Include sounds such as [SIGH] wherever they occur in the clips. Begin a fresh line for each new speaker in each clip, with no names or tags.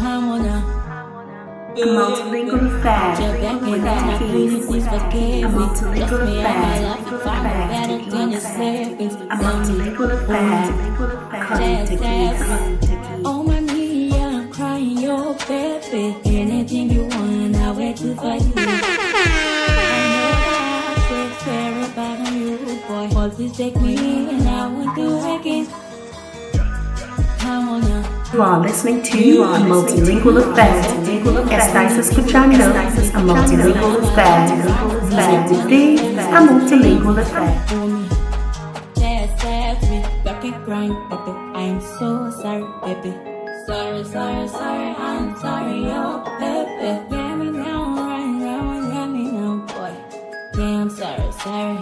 On now.
Multilingual affair with keys. A multilingual affair. A multilingual affair. Calling to.
On my knee, yeah, I'm crying your baby. Anything you want, I'll wait to for you. I know that I should care about you, boy. Always take me and I won't do again. Come on now.
You are listening to a multilingual affair. Estás escuchando a multilingual affair. To a multilingual affair.
for me. Just ask me, back and grind, baby. I'm so sorry, baby. Sorry, sorry, sorry, I'm sorry, oh, baby. Get me down, right now, let me know, boy. Sorry, sorry, sorry,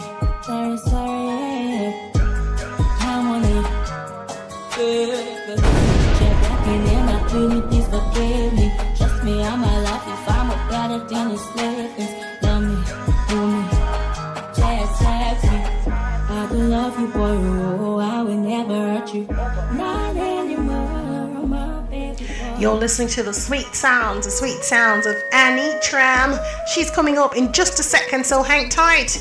You're listening to the sweet sounds, the sweet sounds of Anitram. She's coming up in just a second, so hang tight.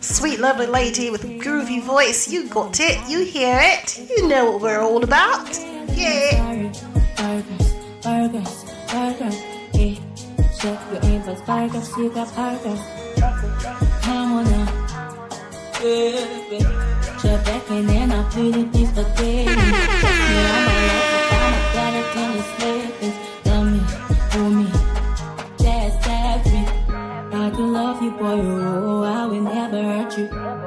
Sweet, lovely lady with a groovy voice. You got it, you hear it, you know what we're all about. Yeah.
Check back and then I feel it, please forgive me. Trust me, I'm a lover, I'm a better than the slavings. Love me, hold me, ask me. I do love you, boy. Oh, I will never hurt you.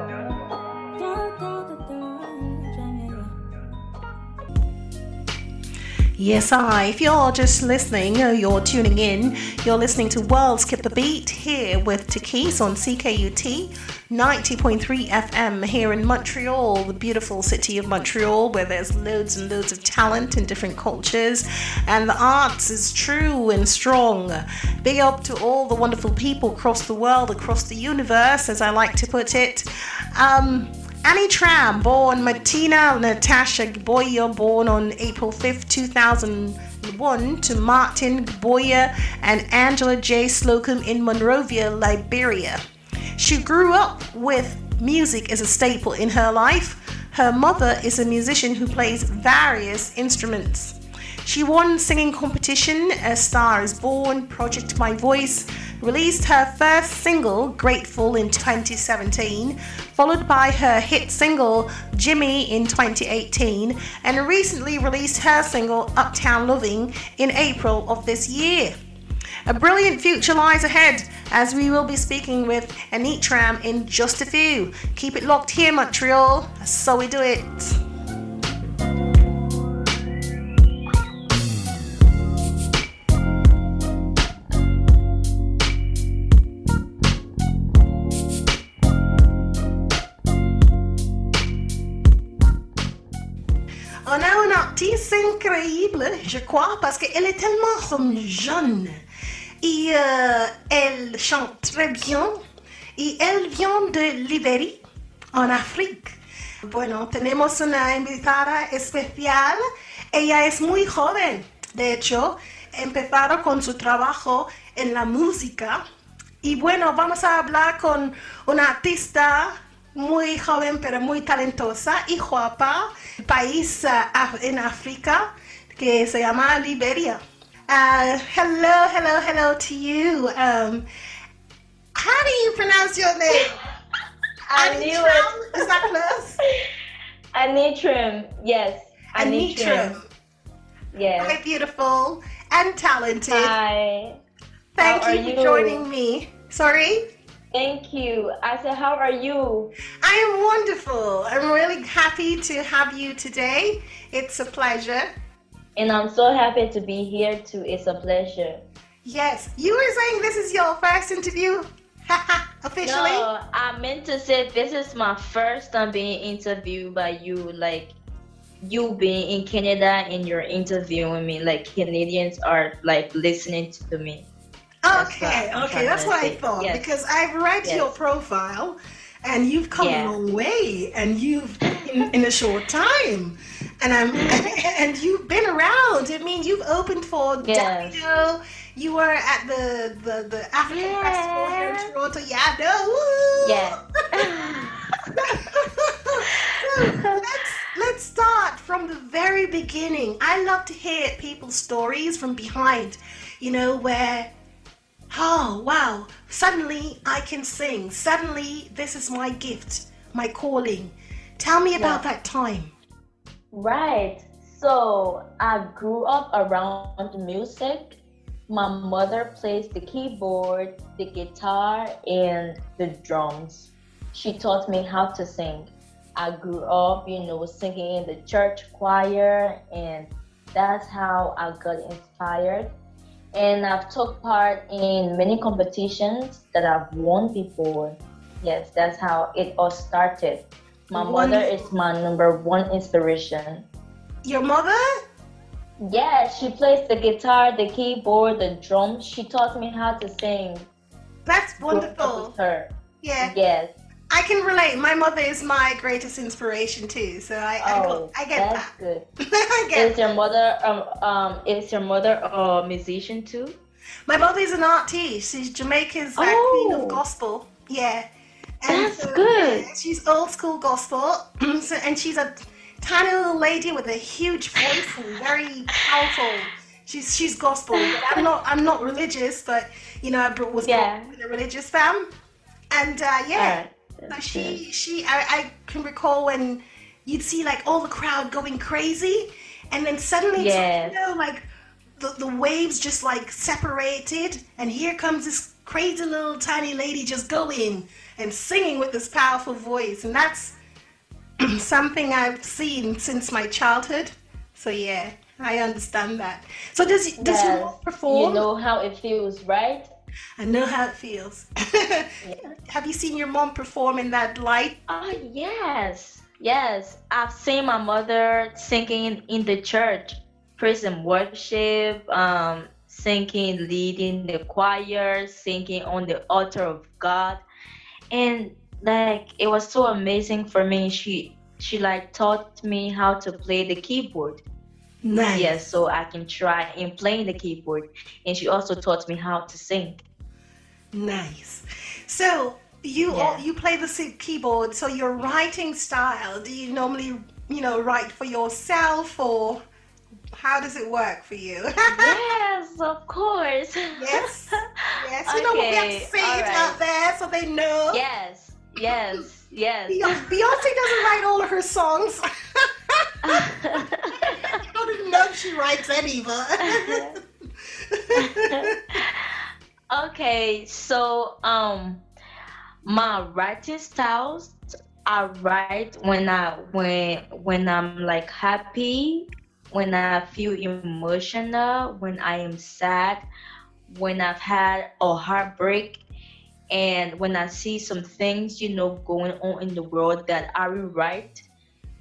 Yes, I. If you're just listening, or you're tuning in, you're listening to World Skip the Beat here with Takis on CKUT 90.3 FM here in Montreal, the beautiful city of Montreal, where there's loads and loads of talent in different cultures, and the arts is true and strong. Big up to all the wonderful people across the world, across the universe, as I like to put it. Um, Anitram, born Martina Natasha Gboya, born on April 5th, 2001, to Martin Gboya and Angela J. Slocum in Monrovia, Liberia. She grew up with music as a staple in her life. Her mother is a musician who plays various instruments. She won singing competition A Star is Born, Project My Voice, released her first single, Grateful, in 2017, followed by her hit single, Jimmy, in 2018, and recently released her single, Uptown Loving, in April of this year. A brilliant future lies ahead as we will be speaking with Anitram in just a few. Keep it locked here, Montreal. So we do it. Incroyable, je crois, parce qu'elle est tellement jeune. Et euh, elle chante très bien. Y él vient de Liberia, en África. Bueno, tenemos una invitada especial. Ella es muy joven. De hecho, empezaron con su trabajo en la música. Y bueno, vamos a hablar con una artista muy joven, pero muy talentosa y guapa, país af- en África que se llama Liberia. Uh, hello, hello, hello to you. Um, how do you pronounce your name?
I knew it.
Is that close?
Anitram, yes.
Anitram.
Yes.
Very beautiful and talented.
Hi.
Thank
how
you for
you?
joining me. Sorry?
Thank you. I said, how are you?
I am wonderful. I'm really happy to have you today. It's a pleasure.
And I'm so happy to be here too. It's a pleasure.
Yes, you were saying this is your first interview [LAUGHS] officially.
No, I meant to say this is my first time being interviewed by you. Like you being in Canada and you're interviewing me. Like Canadians are like listening to me. That's
Okay,
what
okay, that's what I thought
Yes.
because I've read
Yes.
your profile and you've come
Yeah.
a long way and you've in, in a short time and I'm [LAUGHS] and you've been around. I mean, you've opened for
Yes.
Davido. You were at the the, the African
Yeah.
Festival here in Toronto. Yeah, no. woo!
Yeah. [LAUGHS]
so [LAUGHS] let's let's start from the very beginning. I love to hear people's stories from behind. You know where. Oh wow! Suddenly I can sing. Suddenly this is my gift, my calling. Tell me about
Yeah.
that time.
Right. So I grew up around music. My mother plays the keyboard, the guitar, and the drums. She taught me how to sing. I grew up, you know, singing in the church choir, and that's how I got inspired. And I've took part in many competitions that I've won before. Yes, that's how it all started. My mother is my number one inspiration.
Your mother?
Yeah, she plays the guitar, the keyboard, the drums. She taught me how to sing.
That's wonderful.
with her.
Yeah,
Yes.
I can relate. My mother is my greatest inspiration too, so I I,
Oh,
go, I get
that's
that.
good. [LAUGHS]
I get
Is your mother um um is your mother a musician too?
My mother is an artiste. She's Jamaica's uh, queen
Oh.
of gospel. Yeah.
That's good.
yeah, she's old school gospel. [CLEARS THROAT] so, and she's a tiny little lady with a huge voice and very powerful. She's she's gospel. I'm not I'm not religious, but you know I brought, was
Yeah.
in a religious fam. And uh, yeah,
that's
she she I, I can recall when you'd see like all the crowd going crazy, and then suddenly
Yes.
you know like the the waves just like separated, and here comes this crazy little tiny lady just going and singing with this powerful voice, and that's [CLEARS THROAT] something I've seen since my childhood. So yeah, I understand that. So does does your
Yes.
mom perform?
You know how it feels, right?
I know how it feels. [LAUGHS] Have you seen your mom perform in that light?
Oh yes, yes. I've seen my mother singing in the church, praise and worship, um, singing, leading the choir, singing on the altar of God, and like it was so amazing for me. She she like taught me how to play the keyboard.
Nice.
Yes, so I can try in playing the keyboard, and she also taught me how to sing.
Nice. So you
Yeah.
you play the keyboard. So your writing style, do you normally you know write for yourself or how does it work for you? [LAUGHS]
yes, of course.
yes. Yes. You know what we have to
Okay,
say
alright.
out there so they know.
Yes, yes, yes.
Beyonce doesn't write all of her songs. [LAUGHS] Know she writes but. [LAUGHS]
okay, so um my writing styles I write when I when when I'm like happy, when I feel emotional, when I am sad, when I've had a heartbreak and when I see some things, you know, going on in the world that I write,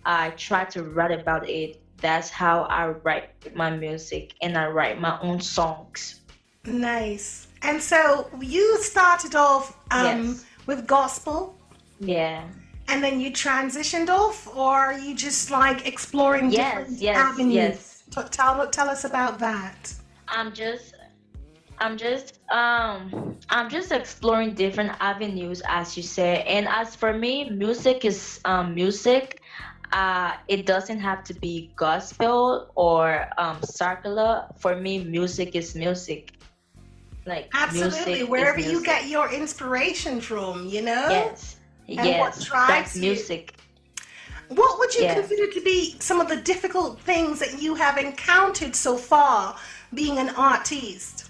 I try to write about it. That's how I write my music and I write my own songs.
Nice. And so you started off um,
Yes.
with gospel,
Yeah.
and then you transitioned off, or are you just like exploring
Yes,
different
yes,
avenues?
yes.
T- Tell, tell us about that.
I'm just I'm just um I'm just exploring different avenues as you say. And as for me, music is um music. Uh it doesn't have to be gospel or um circular. For me, music is music. Like
Absolutely. Wherever you get your inspiration from, you know?
Yes.
And what
yes.
drives
That's
you.
music.
What would you
Yeah.
consider to be some of the difficult things that you have encountered so far being an artist?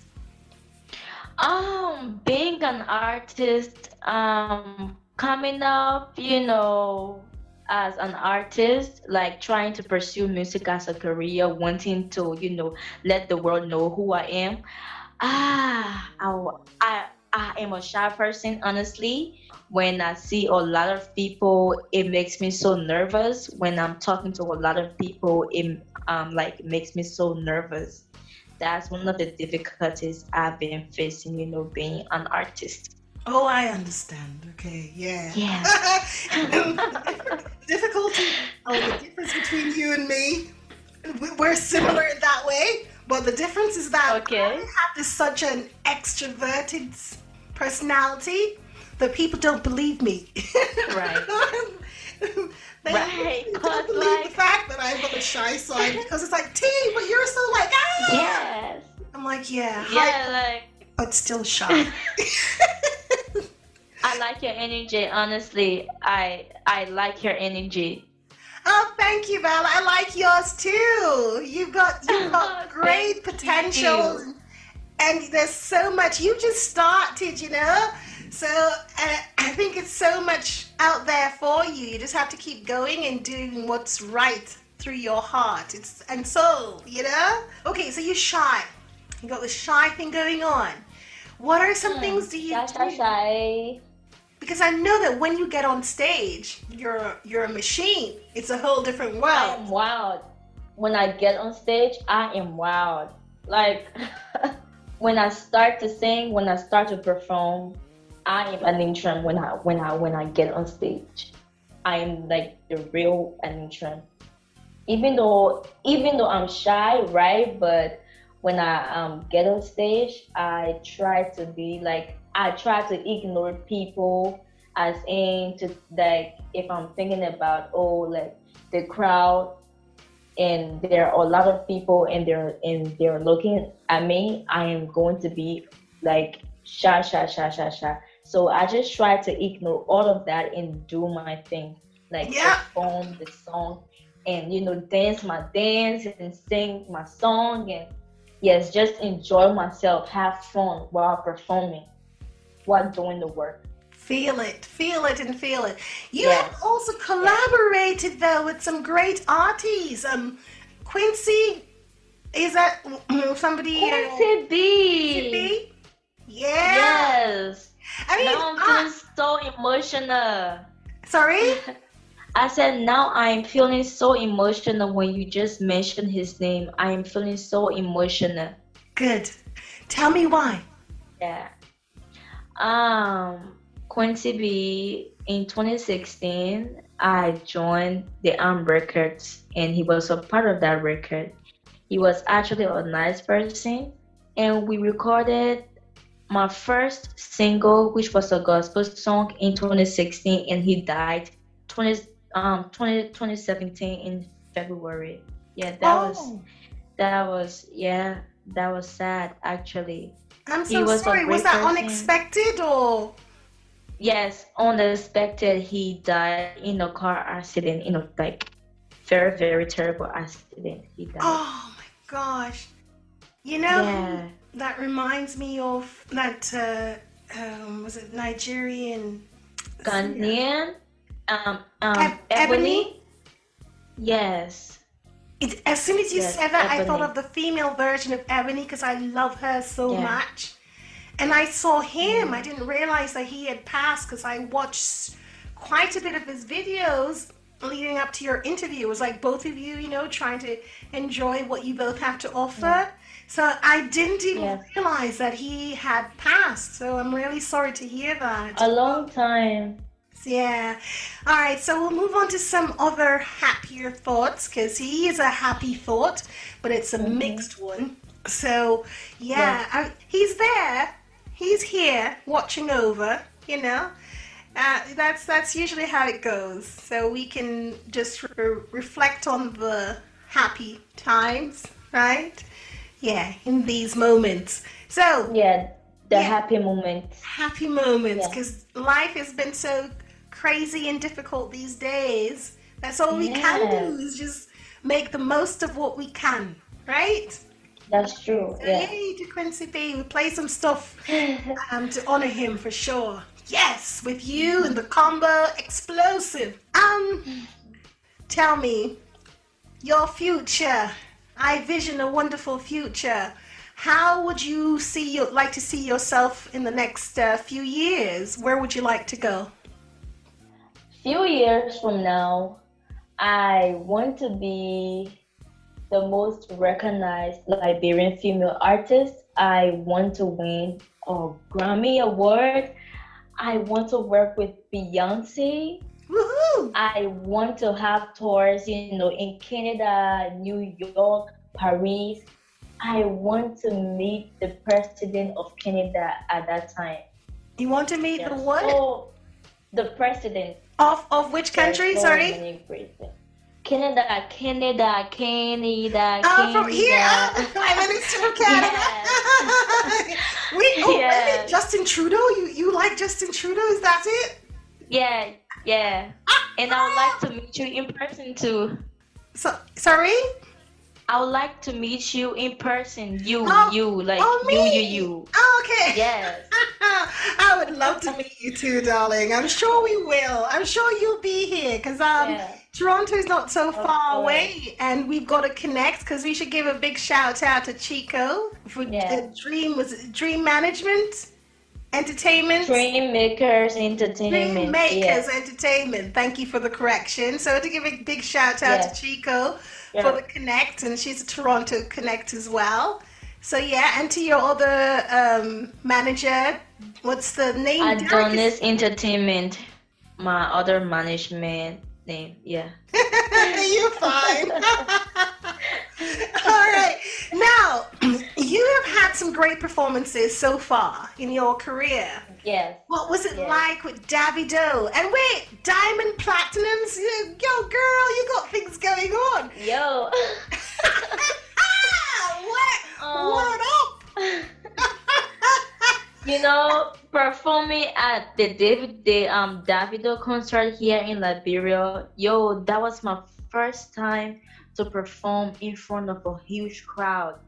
Um, being an artist, um, coming up, you know, as an artist, like trying to pursue music as a career, wanting to, you know, let the world know who I am. Ah, I, I, I am a shy person, honestly. When I see a lot of people, it makes me so nervous. When I'm talking to a lot of people, it um, like makes me so nervous that's one of the difficulties I've been facing, you know, being an artist.
Oh, I understand. Okay, yeah.
Yeah. [LAUGHS] [LAUGHS]
Difficulty oh, the difference between you and me, we're similar in that way. But the difference is that
Okay.
I have this such an extroverted personality that people don't believe me. [LAUGHS]
Right. [LAUGHS]
they
Right,
don't believe
like-
the fact that I've got a shy side [LAUGHS] because it's like, T, but you're so like, ah.
Yes.
I'm like, yeah, hi,
like
but still shy.
I like your energy. Honestly, I I like your energy.
Oh, thank you, Val. I like yours too. You've got [LAUGHS] you've got
Oh,
great potential,
you.
and there's so much. You just started, you know. So uh, I think it's so much out there for you. You just have to keep going and doing what's right through your heart. It's and soul, you know. Okay, so you're shy. You got the shy thing going on. What are some things do you
Shy, shy, shy.
Because I know that when you get on stage, you're you're a machine. It's a whole different world.
I am wild. When I get on stage, I am wild. Like [LAUGHS] when I start to sing, when I start to perform, I am an intern when I when I when I get on stage. I am like the real intern. Even though even though I'm shy, right? But when I um, get on stage, I try to be like I try to ignore people as in to like if I'm thinking about oh like the crowd and there are a lot of people and they're and they're looking at me, I am going to be like shy, shy, shy, shy, shy. So I just try to ignore all of that and do my thing, like
Yeah.
perform the song and you know dance my dance and sing my song and yes, just enjoy myself, have fun while performing, while doing the work.
Feel it, feel it, and feel it. You
Yes.
have also collaborated though with some great artists. Um, Quincy, is that somebody? uh,
Quincy B.
B? Yeah.
Yes.
I mean,
now I'm feeling so emotional.
sorry. [LAUGHS]
I said now I'm feeling so emotional when you just mentioned his name. I am feeling so emotional.
Good. Tell me why.
Yeah. Um Quincy B in 2016 I joined the Arm Records and he was a part of that record. He was actually a nice person and we recorded my first single which was a gospel song in 2016 and he died 20 um 20, 2017 in February. Yeah, that was
oh,
that was yeah, that was sad actually.
I'm
he
so
was
sorry. Was that unexpected or?
Yes, unexpected he died in a car accident, in a like very, very terrible accident. He died.
Oh my gosh. You know,
yeah.
that reminds me of that, uh, um, was it Nigerian?
Ghanaian. Um um
Eb-
Ebony.
Ebony?
Yes.
It, as soon as you
Yes,
said that, I thought of the female version of Ebony because I love her so
Yeah.
much. And I saw him. I didn't realize that he had passed because I watched quite a bit of his videos leading up to your interview. It was like both of you, you know, trying to enjoy what you both have to offer. So I didn't even
Yes.
realize that he had passed. So I'm really sorry to hear that.
A long time.
Yeah. All right. So we'll move on to some other happier thoughts because he is a happy thought, but it's a mixed one. So yeah, I, he's there. He's here watching over. You know. Uh, that's that's usually how it goes. So we can just re- reflect on the happy times, right? Yeah, in these moments. So
Yeah. The
Yeah.
happy moments.
happy moments
Yeah.
because life has been so crazy and difficult these days. That's all we can do is just make the most of what we can, right?
That's true.
So
Yeah.
yay to Quincy B. We play some stuff [LAUGHS] um, to honor him for sure. Yes, with you and the combo explosive. Um, tell me your future. I vision a wonderful future. How would you see you like to see yourself in the next uh, few years? Where would you like to go?
Few years from now, I want to be the most recognized Liberian female artist. I want to win a Grammy Award. I want to work with Beyonce.
Woohoo!
I want to have tours, you know, in Canada, New York, Paris. I want to meet the president of Canada at that time.
You want to meet the what?
So, the president.
Of of which country?
So
Sorry.
Canada, Canada, Canada,
Oh, from here, oh, [LAUGHS]
Canada.
Prime Minister of Canada. we, oh,
Yes.
really? Justin Trudeau. You you like Justin Trudeau? Is that it?
Yeah, yeah. Ah, and I would like ah. to meet you in person too.
So sorry.
I would like to meet you in person. You,
Oh,
you, like
oh,
you,
me.
you, you.
Oh, okay.
Yes. [LAUGHS]
I would love to meet you too, darling. I'm sure we will. I'm sure you'll be here because um,
Yeah.
Toronto's not so far away, and we've got to connect. Because we should give a big shout out to Chico for
Yeah.
uh, Dream was Dream Management, Entertainment.
Dream Makers Entertainment.
Dream Makers
Yes.
Entertainment. Thank you for the correction. So to give a big shout out
Yeah.
to Chico
Yeah.
for the connect, and she's a Toronto connect as well. So yeah, and to your other um, manager, what's the name? Derek is-
Adonis Entertainment. My other management name. Yeah. [LAUGHS]
You're fine. [LAUGHS] All right. Now, [CLEARS THROAT] you have had some great performances so far in your career.
Yes.
What was it
Yes.
like with Davido? And wait, Diamond Platnumz? Yo, girl, you got things going on.
Yo. [LAUGHS]
What?
Oh.
Word up. [LAUGHS]
you know, performing at the David the um Davido concert here in Liberia, yo, that was my first time to perform in front of a huge crowd.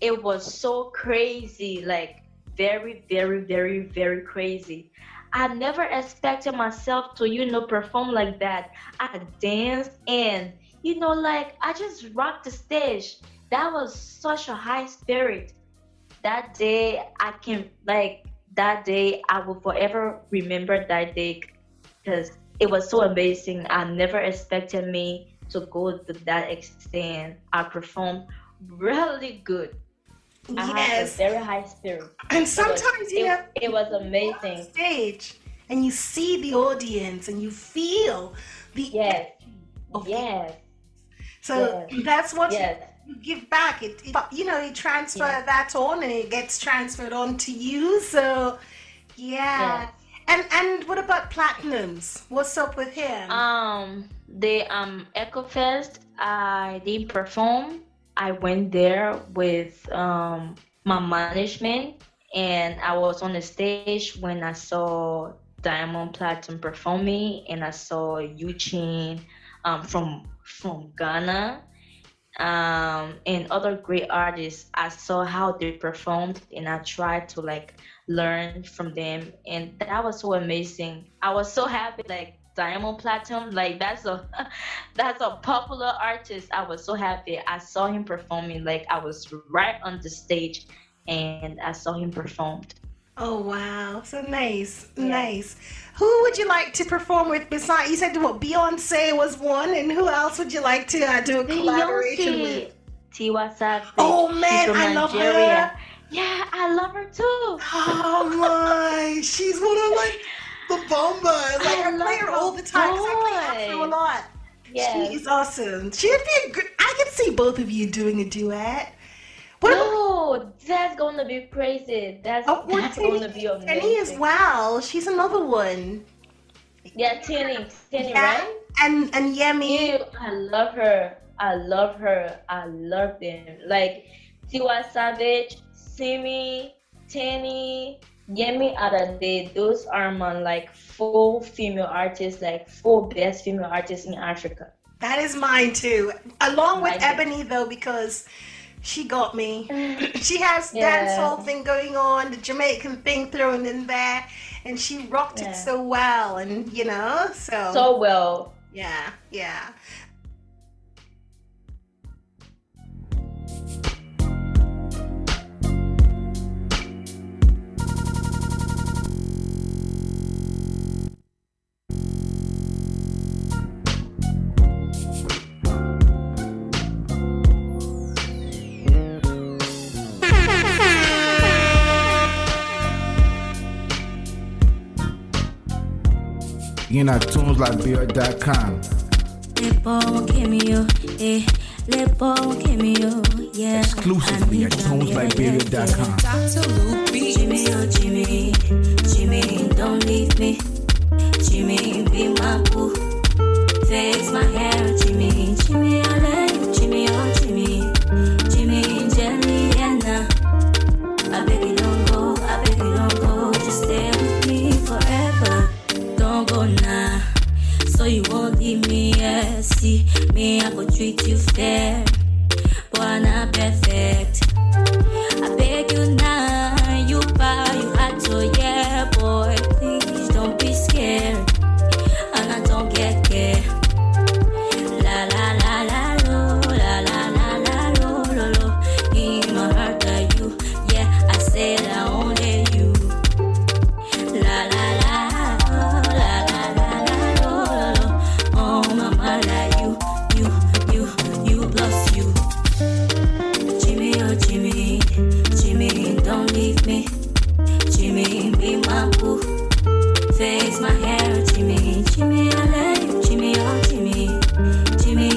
It was so crazy, like very, very, very, very crazy. I never expected myself to, you know, perform like that. I danced and, you know, like I just rocked the stage. That was such a high spirit that day i can like that day i will forever remember that day because it was so amazing i never expected me to go to that extent i performed really good
Yes.
very high spirit
And sometimes, you
it,
know,
it was
walk on
amazing
stage and you see the audience and you feel the
yes yes
So
Yes.
that's what
yes
you give back. It, it you know you transfer
Yeah.
that on and it gets transferred on to you. So yeah.
Yes.
And and what about Platnumz? What's up with him?
Um, the um EcoFest, I didn't perform. I went there with um my management, and I was on the stage when I saw Diamond Platinum performing, and I saw Eugene um from from Ghana. Um, and other great artists, I saw how they performed, and I tried to like learn from them and that was so amazing i was so happy like diamond platinum like that's a [LAUGHS] that's a popular artist i was so happy i saw him performing like i was right on the stage and i saw him performed
oh wow, so nice,
Yeah.
nice. Who would you like to perform with? Besides, you said what Beyonce was one, and who else would you like to uh, do a collaboration with?
Tiwa Savage.
Oh, man, I love her.
Yeah, I love her too.
Oh my, [LAUGHS] she's one of like the bombers. Like I,
I
play her all the time I play Afro a lot.
Yes.
She is awesome. She'd be a good. I could see both of you doing a duet. What about
that's gonna be crazy. That's,
oh, what
that's gonna be amazing.
Teni as well. She's another one.
Yeah, Teni, Teni,
Yeah,
right?
and and Yemi.
Ew, I love her. I love her. I love them. Like Tiwa Savage, Simi, Teni, Yemi Alade. Those are my like four female artists, like four best female artists in Africa.
That is mine too. Along with. Ebony though, because she got me. [LAUGHS] she has
Yeah.
dancehall thing going on, the Jamaican thing thrown in there, and she rocked
Yeah.
it so well. And you know, so
So well.
yeah, yeah.
Begin at tunesliberia.com. Exclusively at tunesliberia.com.
Jimmy, oh Jimmy, Jimmy, don't leave me. Jimmy, be my boo. Fix my hair, Jimmy, Jimmy, I love you. Jimmy, oh Jimmy, Jimmy, treat you fair. My hair, Jimmy, Jimmy, I love you. Jimmy, oh Jimmy, Jimmy,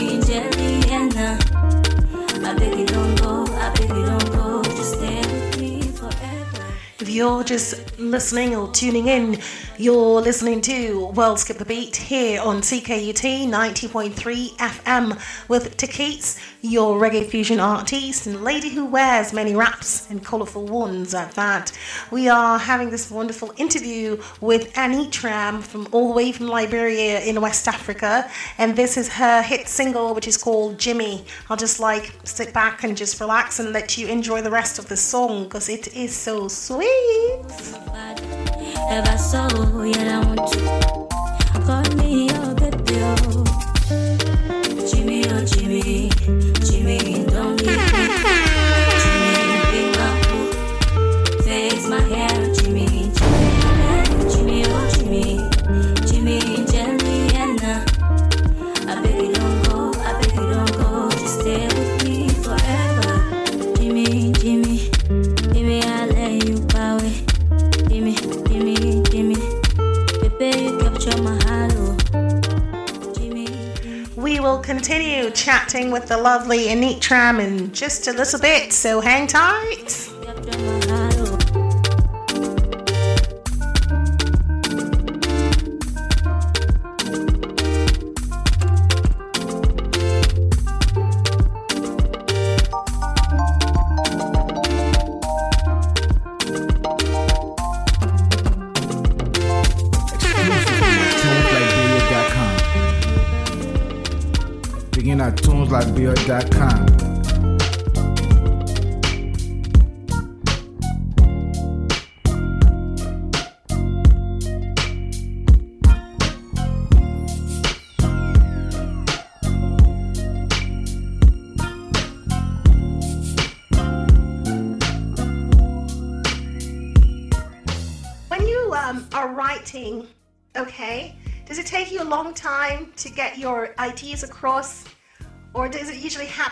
I beg you don't go, I beg you don't go. Just stay with me forever.
If you're just listening or tuning in, you're listening to World Skip the Beat here on CKUT 90.3 FM with Takis, your reggae fusion artist and lady who wears many wraps and colourful ones at that. We are having this wonderful interview with Anitram from all the way from Liberia in West Africa, and this is her hit single which is called Jimmy. I'll just like sit back and just relax and let you enjoy the rest of the song because it is so sweet.
Jimmy, oh Jimmy, Jimmy,
chatting with the lovely Anitram in just a little bit, so hang tight.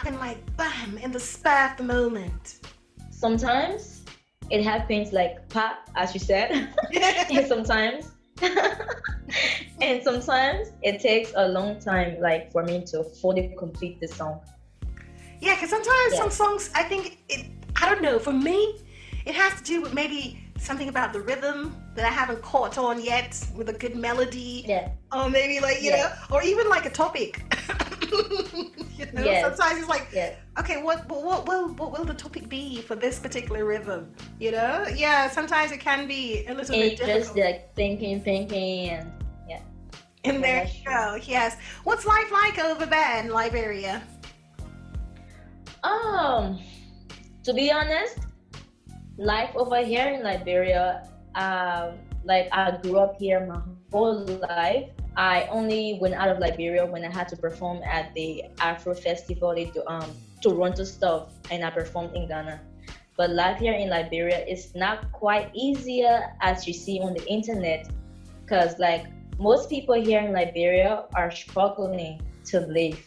Happen like bam in the spur of the moment?
Sometimes it happens like pop, as you said, [LAUGHS] and sometimes, [LAUGHS] and sometimes it takes a long time, like for me to fully complete the song.
Yeah, because sometimes some songs, I think it, I don't know, for me, it has to do with maybe something about the rhythm that I haven't caught on yet with a good melody.
Yeah.
Or maybe like, you
Yeah.
know, or even like a topic. [LAUGHS] you know,
Yes.
sometimes it's like,
Yeah.
okay, what, what, what will, what will the topic be for this particular rhythm? You know? Yeah, sometimes it can be a little
It's
bit
just
difficult.
like thinking, thinking, and yeah.
and there you go, yes. What's life like over there in Liberia?
Um, to be honest, life over here in Liberia, um, like I grew up here my whole life. I only went out of Liberia when I had to perform at the Afro Festival in um, Toronto stuff, and I performed in Ghana. But life here in Liberia is not quite easier as you see on the internet, because like most people here in Liberia are struggling to live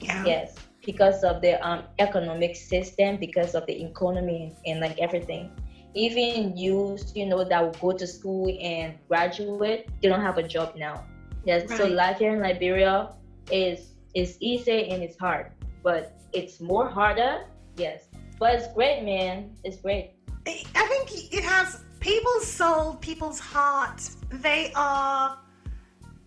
Yeah.
yes because of the um, economic system because of the economy and like everything even youth you know that will go to school and graduate they don't have a job now Yes, so life here in Liberia is is easy and it's hard, but it's more harder. Yes, but it's great, man. It's great.
I I think it has people's soul, people's heart. They are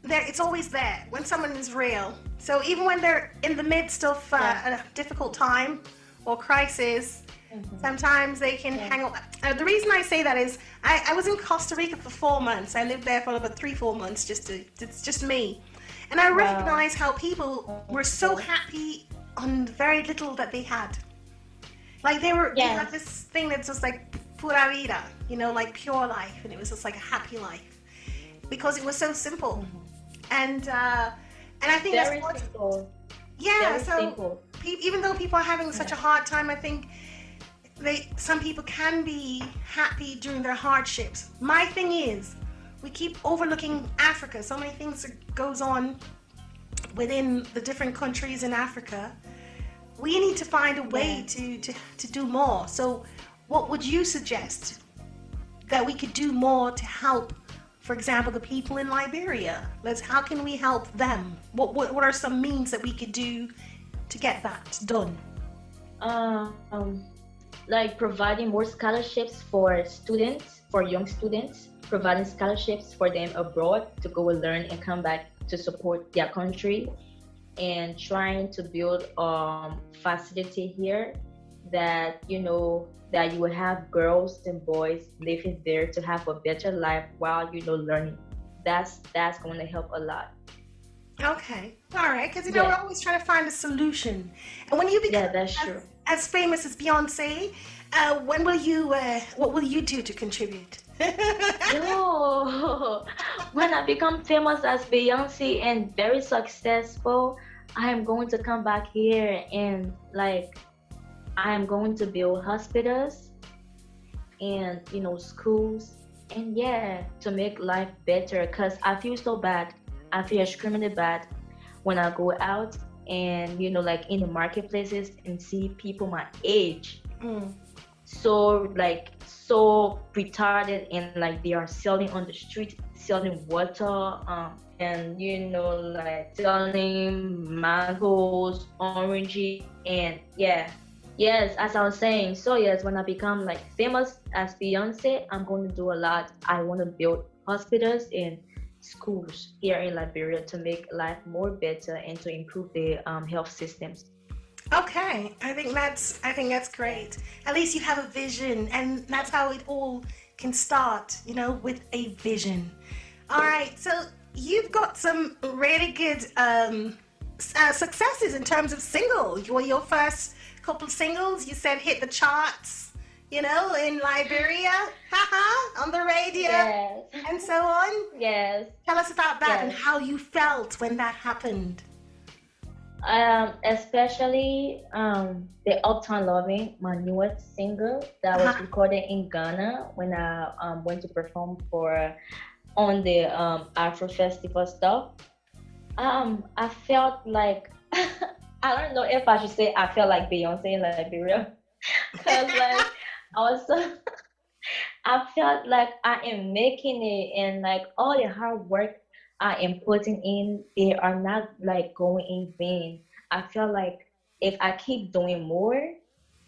there. It's always there when someone is real. So even when they're in the midst of uh,
Yeah.
a difficult time or crisis, sometimes they can hang up. Uh, the reason I say that is I, I was in Costa Rica for four months. I lived there for about three, four months. Just to, it's just me, and I recognize how people were so happy on very little that they had. Like they were, they
Yes.
had this thing that's just like pura vida, you know, like pure life, and it was just like a happy life because it was so simple. And uh, and I think
Very
that's what,
simple.
yeah.
Very
so pe- even though people are having such a hard time, I think they some people can be happy during their hardships. My thing is, we keep overlooking Africa. So many things that goes on within the different countries in Africa. We need to find a way to, to, to do more. So, what would you suggest that we could do more to help, for example, the people in Liberia? Let's. How can we help them? What what, what are some means that we could do to get that done?
um, like providing more scholarships for students, for young students, providing scholarships for them abroad to go and learn and come back to support their country, and trying to build um facility here that you know that you will have girls and boys living there to have a better life while you know learning. That's that's going to help a lot.
Okay, all right, because you know
Yeah.
we're always trying to find a solution. And when you become
Yeah, that's
as,
true.
as famous as Beyonce, uh, when will you? Uh, what will you do to contribute?
Yo, [LAUGHS] when I become famous as Beyonce and very successful, I am going to come back here and like I am going to build hospitals and you know schools and yeah to make life better because I feel so bad. I feel extremely bad when I go out and you know like in the marketplaces and see people my age.
Mm.
so like so retarded and like they are selling on the street selling water um and you know like selling mangoes oranges and yeah. Yes as i was saying so yes when i become like famous as beyonce i'm going to do a lot. I want to build hospitals and schools here in liberia to make life more better and to improve the um, health systems
Okay, I think that's I think that's great. At least you have a vision, and that's how it all can start. You know, with a vision. All right, so you've got some really good um, uh, successes in terms of singles. Your your first couple singles, you said hit the charts. You know, in Liberia, haha, on the radio,
yes
and so on.
yes
Tell us about that and how you felt when that happened.
Um, especially um, the Uptown Loving, my newest single that was
Uh-huh.
recorded in Ghana when I um, went to perform for on the um, Afro Festival stuff. Um, I felt like [LAUGHS] I don't know if I should say I felt like Beyonce in Liberia, [LAUGHS] because like I was so. I felt like I am making it, and like all the hard work I am putting in, they are not like going in vain. I feel like if I keep doing more,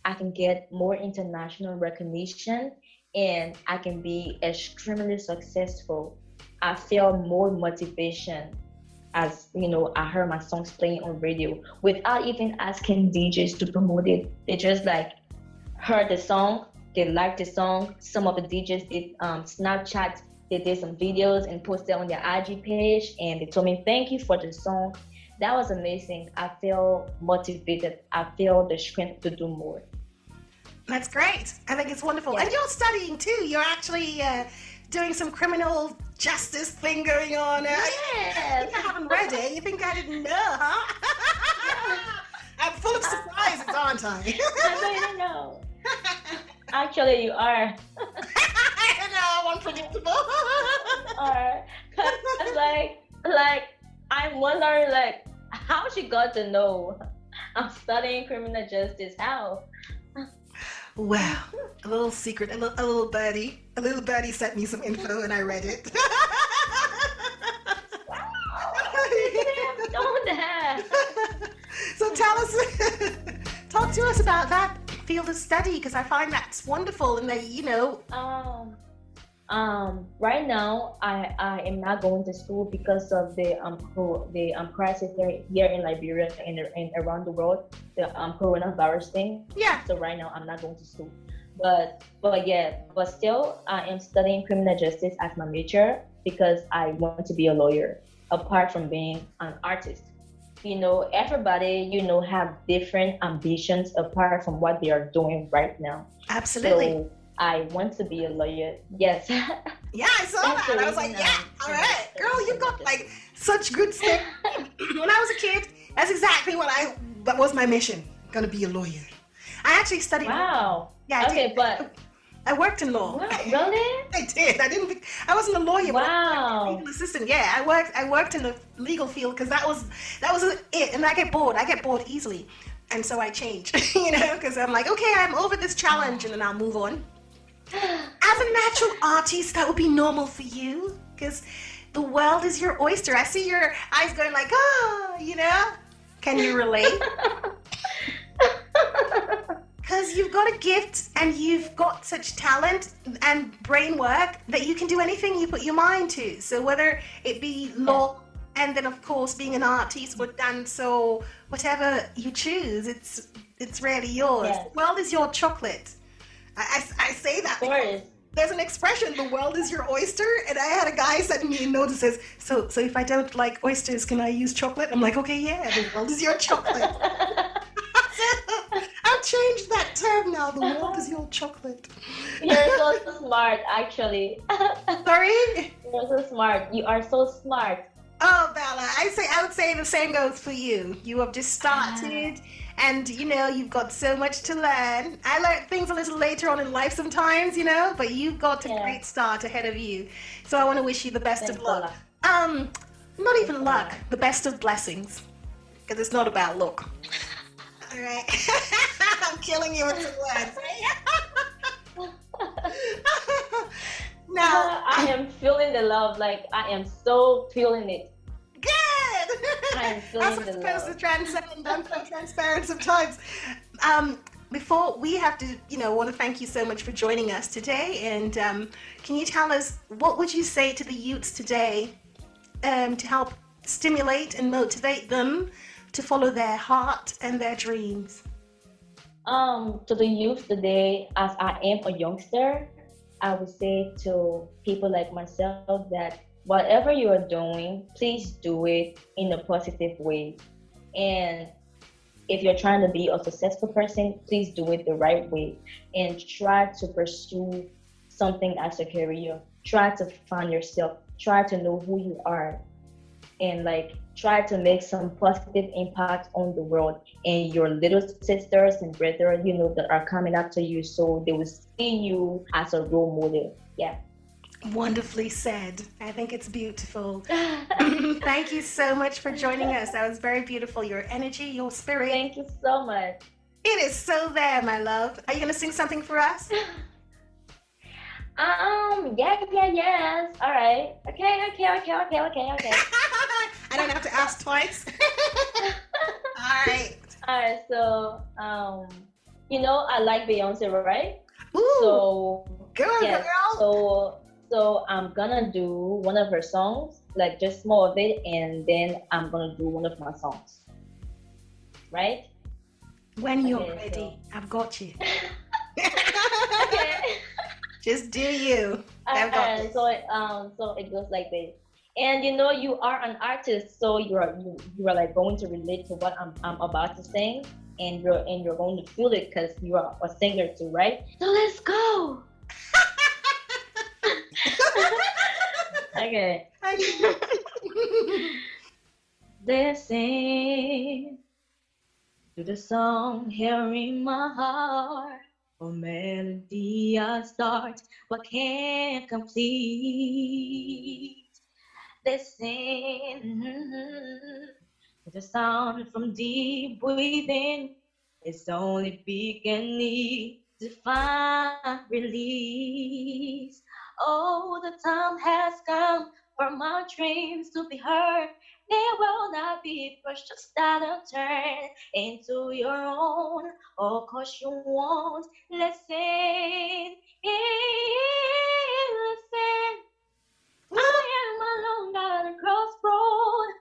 I can get more international recognition and I can be extremely successful. I feel more motivation as you know I heard my songs playing on radio without even asking DJs to promote it. They just like heard the song, they liked the song. Some of the DJs did um, Snapchat, they did some videos and posted on their IG page, and they told me thank you for the song. That was amazing. I feel motivated. I feel the strength to do more.
That's great. I think it's wonderful.
Yeah.
And you're studying too. You're actually uh, doing some criminal justice thing going on. Uh, I think I haven't read it. You think I didn't know, huh? [LAUGHS] I'm full of surprises, aren't I? [LAUGHS]
I don't know. [LAUGHS] Actually, you are. [LAUGHS]
no, unpredictable. [LAUGHS]
All right, cause like, like I'm wondering, like, how she got to know I'm studying criminal justice. How?
Wow, a little secret, a little, a little buddy, a little buddy sent me some info, and I read it. wow, [LAUGHS] so tell us, talk to us about that field of study because I find that's wonderful and that you know.
Um, um, right now, I, I am not going to school because of the um the um crisis here, here in Liberia and, and around the world, the um coronavirus thing.
Yeah.
So right now, I'm not going to school. But but yeah, but still, I am studying criminal justice as my major because I want to be a lawyer. Apart from being an artist, you know, everybody you know have different ambitions apart from what they are doing right now.
Absolutely.
So I want to be a lawyer. Yes. [LAUGHS]
yeah, I saw
That's
that. I was like, yeah, all um,
right,
girl, you got like [LAUGHS] such good stuff. [CLEARS THROAT] when I was a kid, that's exactly what I that was my mission. Gonna be a lawyer. I actually studied.
Wow.
Yeah, I
okay,
did.
but [LAUGHS]
I worked in law.
wow, [LAUGHS] really?
I did. I didn't. I wasn't a lawyer. but I was
Wow.
a legal assistant. Yeah, I worked. I worked in the legal field because that was that was it. And I get bored. I get bored easily, and so I change. [LAUGHS] you know, because I'm like, okay, I'm over this challenge, and then I'll move on. [GASPS] As a natural artist, that would be normal for you because the world is your oyster. I see your eyes going like, oh, you know. Can you relate? [LAUGHS] Because you've got a gift and you've got such talent and brain work that you can do anything you put your mind to. So whether it be law and then of course being an artist or dance or whatever you choose, it's it's really yours.
Yes.
The world is your chocolate. I, I, I say that
Of course.
there's an expression, the world is your oyster, and I had a guy send me a note that says, so so if I don't like oysters, can I use chocolate? I'm like, okay, yeah, the world is your chocolate. [LAUGHS] I've changed that term now. The world is your chocolate. [LAUGHS]
You're so smart, actually. [LAUGHS]
Sorry?
You're so smart. You are so smart.
Oh, Bella, I say I would say the same goes for you. You have just started, and you know you've got so much to learn. I learn things a little later on in life sometimes, you know, but you've got a
Yeah.
great start ahead of you. So I want to wish you the best
Thanks
of luck. Um, not even luck, the best of blessings, because it's not about luck. All right, [LAUGHS] I'm killing you with some words. [LAUGHS] now,
I am feeling the love. Like I am so feeling it.
Good.
I am [LAUGHS] feeling
That's
the
supposed to
love.
transcend. I'm so transparent sometimes. Um, before we have to, you know, want to thank you so much for joining us today. And um, can you tell us what would you say to the youths today um, to help stimulate and motivate them to follow their heart and their dreams?
Um, to the youth today, as I am a youngster, I would say to people like myself that whatever you are doing, please do it in a positive way. And if you're trying to be a successful person, please do it the right way and try to pursue something as a career. Try to find yourself, try to know who you are, and like try to make some positive impact on the world and your little sisters and brothers, you know, that are coming after you so they will see you as a role model. Yeah.
Wonderfully said. I think it's beautiful. [LAUGHS] Thank you so much for joining us. That was very beautiful. Your energy, your spirit.
Thank you so much.
It is so there, my love. Are you going to sing something for us? [LAUGHS]
Um, yeah, yeah, yes. All right. Okay, okay, okay, okay, okay, okay. [LAUGHS]
I don't have to ask twice. [LAUGHS] All right.
All right, so um, you know, I like Beyonce, right?
Ooh,
So
good
yes,
girl.
so so I'm gonna do one of her songs, like just more of it, and then I'm gonna do one of my songs. Right?
when you're
okay,
ready,
so-
I've got you. [LAUGHS]
Okay. [LAUGHS]
Just do you. I've got this.
so it, um so it goes like this. And you know you are an artist, so you're you, you are like going to relate to what I'm I'm about to sing, and you're and you're going to feel it because you are a singer too, right? So let's go. [LAUGHS] okay. Listen to the song here in my heart. A melody I start but can't complete. Listen to mm-hmm. the sound from deep within. It's only beginning to find release. Oh, the time has come for my dreams to be heard They will not be pushed start and turn into your own. Oh, cause you won't listen. Listen. I am alone at a crossroad.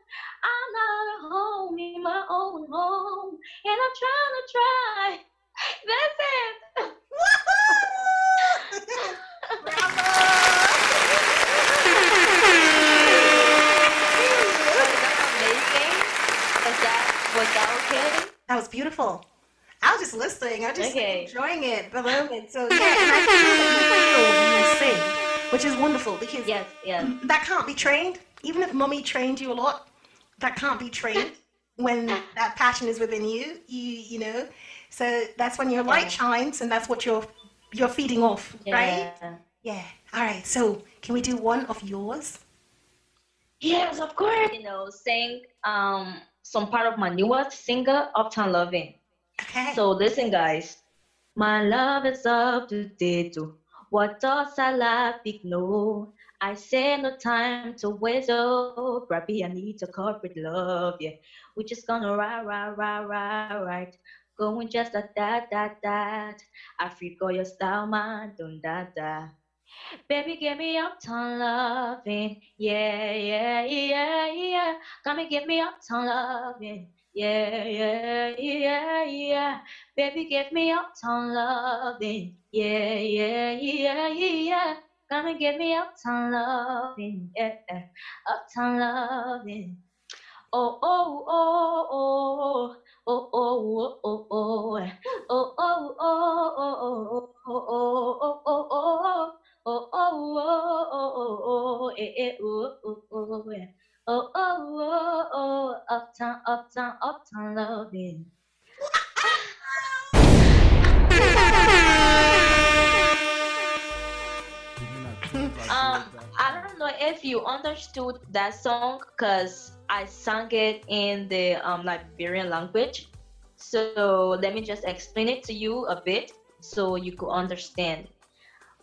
I'm not at home in my own home. And I'm trying to try. That's it. amazing. Was [LAUGHS] that was that okay?
That was beautiful. I was just listening. I was just
Okay.
enjoying it the moment. So [LAUGHS] yeah, and I feel that you feel when you sing, which is wonderful because
Yes, yes.
that can't be trained. Even if mommy trained you a lot, that can't be trained when that passion is within you. You you know. So that's when your light
Yeah.
shines, and that's what you're you're feeding off, right?
Yeah.
Yeah. All right. So can we do one of yours?
Yes, of course. You know, sing um some part of my newest single, Uptown Loving.
Okay.
So listen, guys. My love is up to date. What does I no. I say no time to waste. Oh, Rabbi, I need to corporate love. Yeah, we just gonna ride, ride, ride, ride, ride. Going just like that, that, that. All your style, man. Don't that, that. Baby, give me uptown loving. Yeah, yeah, yeah, yeah. Come and give me uptown loving. Yeah, yeah, yeah, yeah. Baby, give me uptown loving. Yeah, yeah, yeah, yeah. And give me uptown loving. Yeah, uptown loving. Oh, oh, oh, oh. Oh, oh, oh, oh, oh. Oh, oh, oh, oh, oh, oh, oh, oh, oh, oh. Oh, oh, oh, oh, oh, oh, eh, eh, oh, oh, oh, yeah. Oh, oh, oh, oh, uptown, uptown, uptown loving. [LAUGHS] Um, I don't know if you understood that song because I sang it in the um, Liberian language. So let me just explain it to you a bit so you could understand.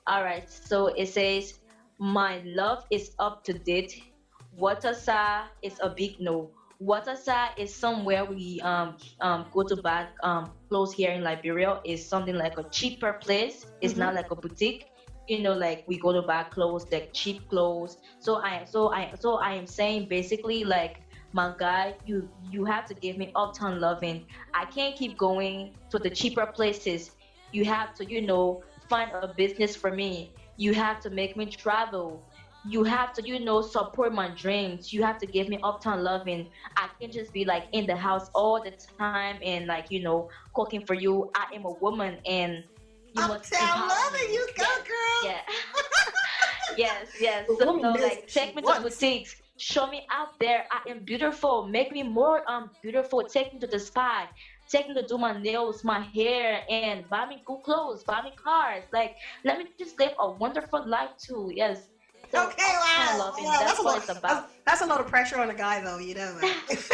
All right, so it says, My love is up to date. Watasa is a big no. Watasa is somewhere we um, um, go to buy um, clothes here in Liberia. Is something like a cheaper place. It's not like a boutique. You know, like we go to buy clothes, like cheap clothes. So I, so I, so I am saying basically like my guy, you you have to give me uptown loving. I can't keep going to the cheaper places. You have to, you know, find a business for me. You have to make me travel. You have to, you know, support my dreams. You have to give me uptown loving. I can't just be like in the house all the time and like, you know, cooking for you. I am a woman and you must
Uptown
empower
loving, you go,
Yes,
girl.
Yeah. [LAUGHS] [LAUGHS] yes, yes.
The
So, no, like
what she
take me to
wants.
boutiques. Show me out there. I am beautiful. Make me more um beautiful. Take me to the spa. Take me to do my nails, my hair, and buy me good clothes, buy me cars. Like, let me just live a wonderful life too. Yes. So,
Okay, wow.
loving,
wow,
that's,
a
what
lot.
it's about.
That's, that's a lot of pressure on a guy, though. You know that. [LAUGHS] this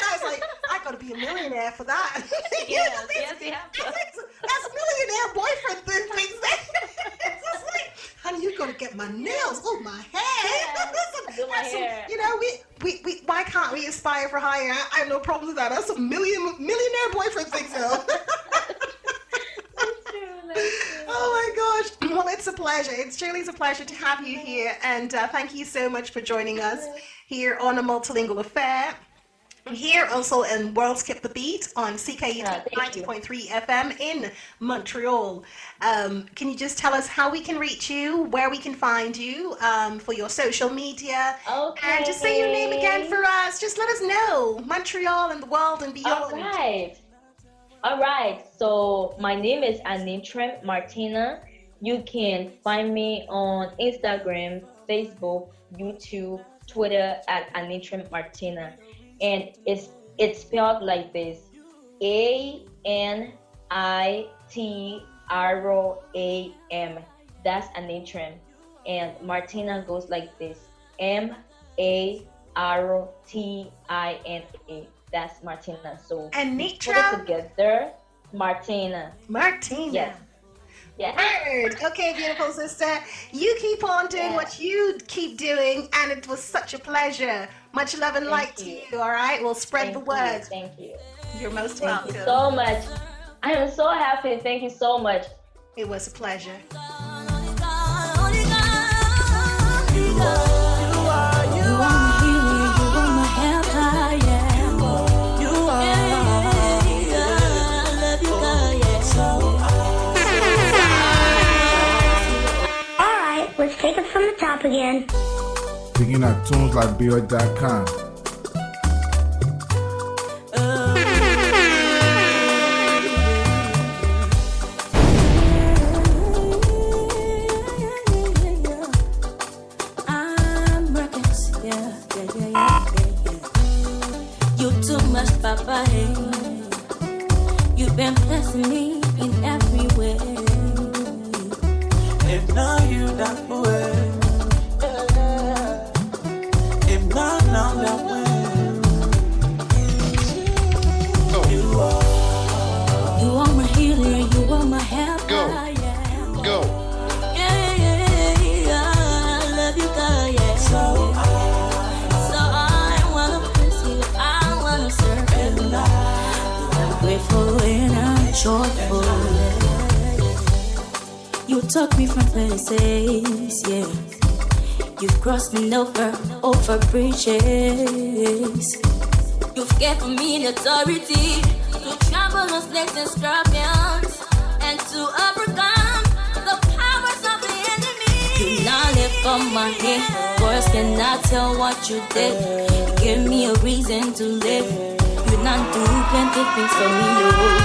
guy's like, I gotta be a millionaire for that. [LAUGHS]
Yes, yes, you have to.
That's, that's millionaire boyfriend thing things. [LAUGHS] it's just like, honey, you gotta get my nails, oh my hair.
Yes, do my
That's
hair.
you know, we, we, we, why can't we aspire for higher? I, I have no problem with that. That's a million millionaire boyfriend things, though. Oh my gosh. Well, it's a pleasure. It's truly a pleasure to have you here. And uh, thank you so much for joining us here on A Multilingual Affair. Here also in World Skip the Beat on
Yeah,
90.3 FM in Montreal. Um, can you just tell us how we can reach you, where we can find you um, for your social media?
Okay.
And just say your name again for us. Just let us know. Montreal and the world and beyond.
right. All right. So my name is Anitra Martina. You can find me on Instagram, Facebook, YouTube, Twitter at Anitra Martina. And it's it's spelled like this. A N I T R O A M. That's Anitra, And Martina goes like this. M A R T I N A. That's Martina. So
And
put it
Nitra
together, Martina.
Martina.
Yes. Yeah.
Word. Okay, beautiful sister. You keep on doing
Yeah.
what you keep doing, and it was such a pleasure. Much love and light to
you.
you, all right? We'll spread
Thank
the
you.
word.
Thank you.
You're most
Thank
welcome.
you so much. I am so happy. Thank you so much.
It was a pleasure.
Take it from the top again.
Picking up
tunesliberia.com. bridges. You've given me the authority to trample on snakes and scorpions and to overcome the powers of the enemy. You not lift on my head, words cannot tell what you did. Give me a reason to live. You not do plenty things for me, no.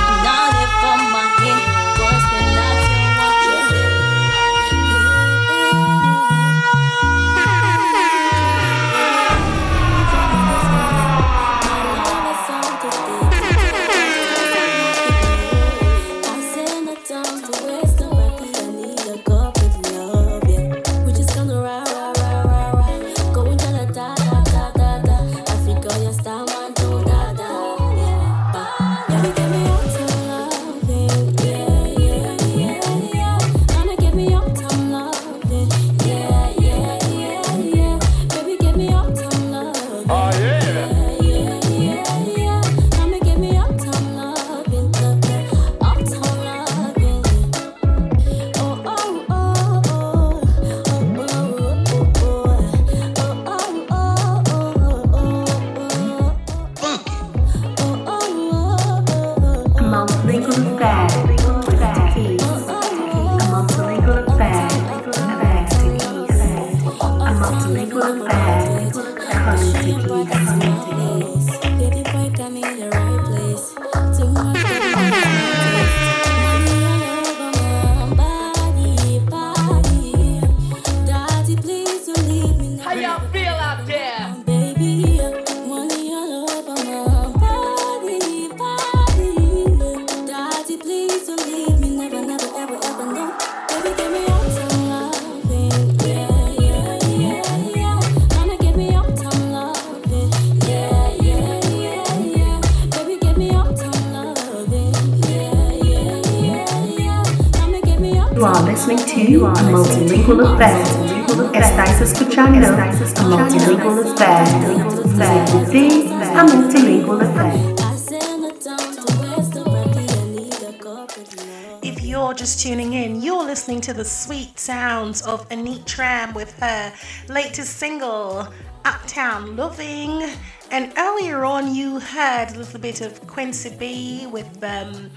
Send her down to West Already. I need a corporate love.
If you're just tuning in, you're listening to the sweet sounds of Anitram with her latest single, Uptown Loving. And earlier on, you heard a little bit of Quincy B with um,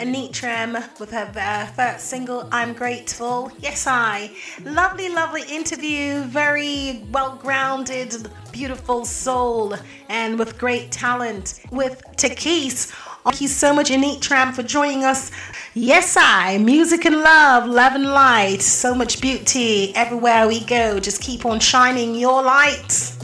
Anitram with her uh, first single, I'm Grateful. Yes, I. Lovely, lovely interview. Very well grounded, beautiful soul, and with great talent with Takis. Thank you so much, Anitram, for joining us. Yes, I. Music and love, love and light. So much beauty everywhere we go. Just keep on shining your light.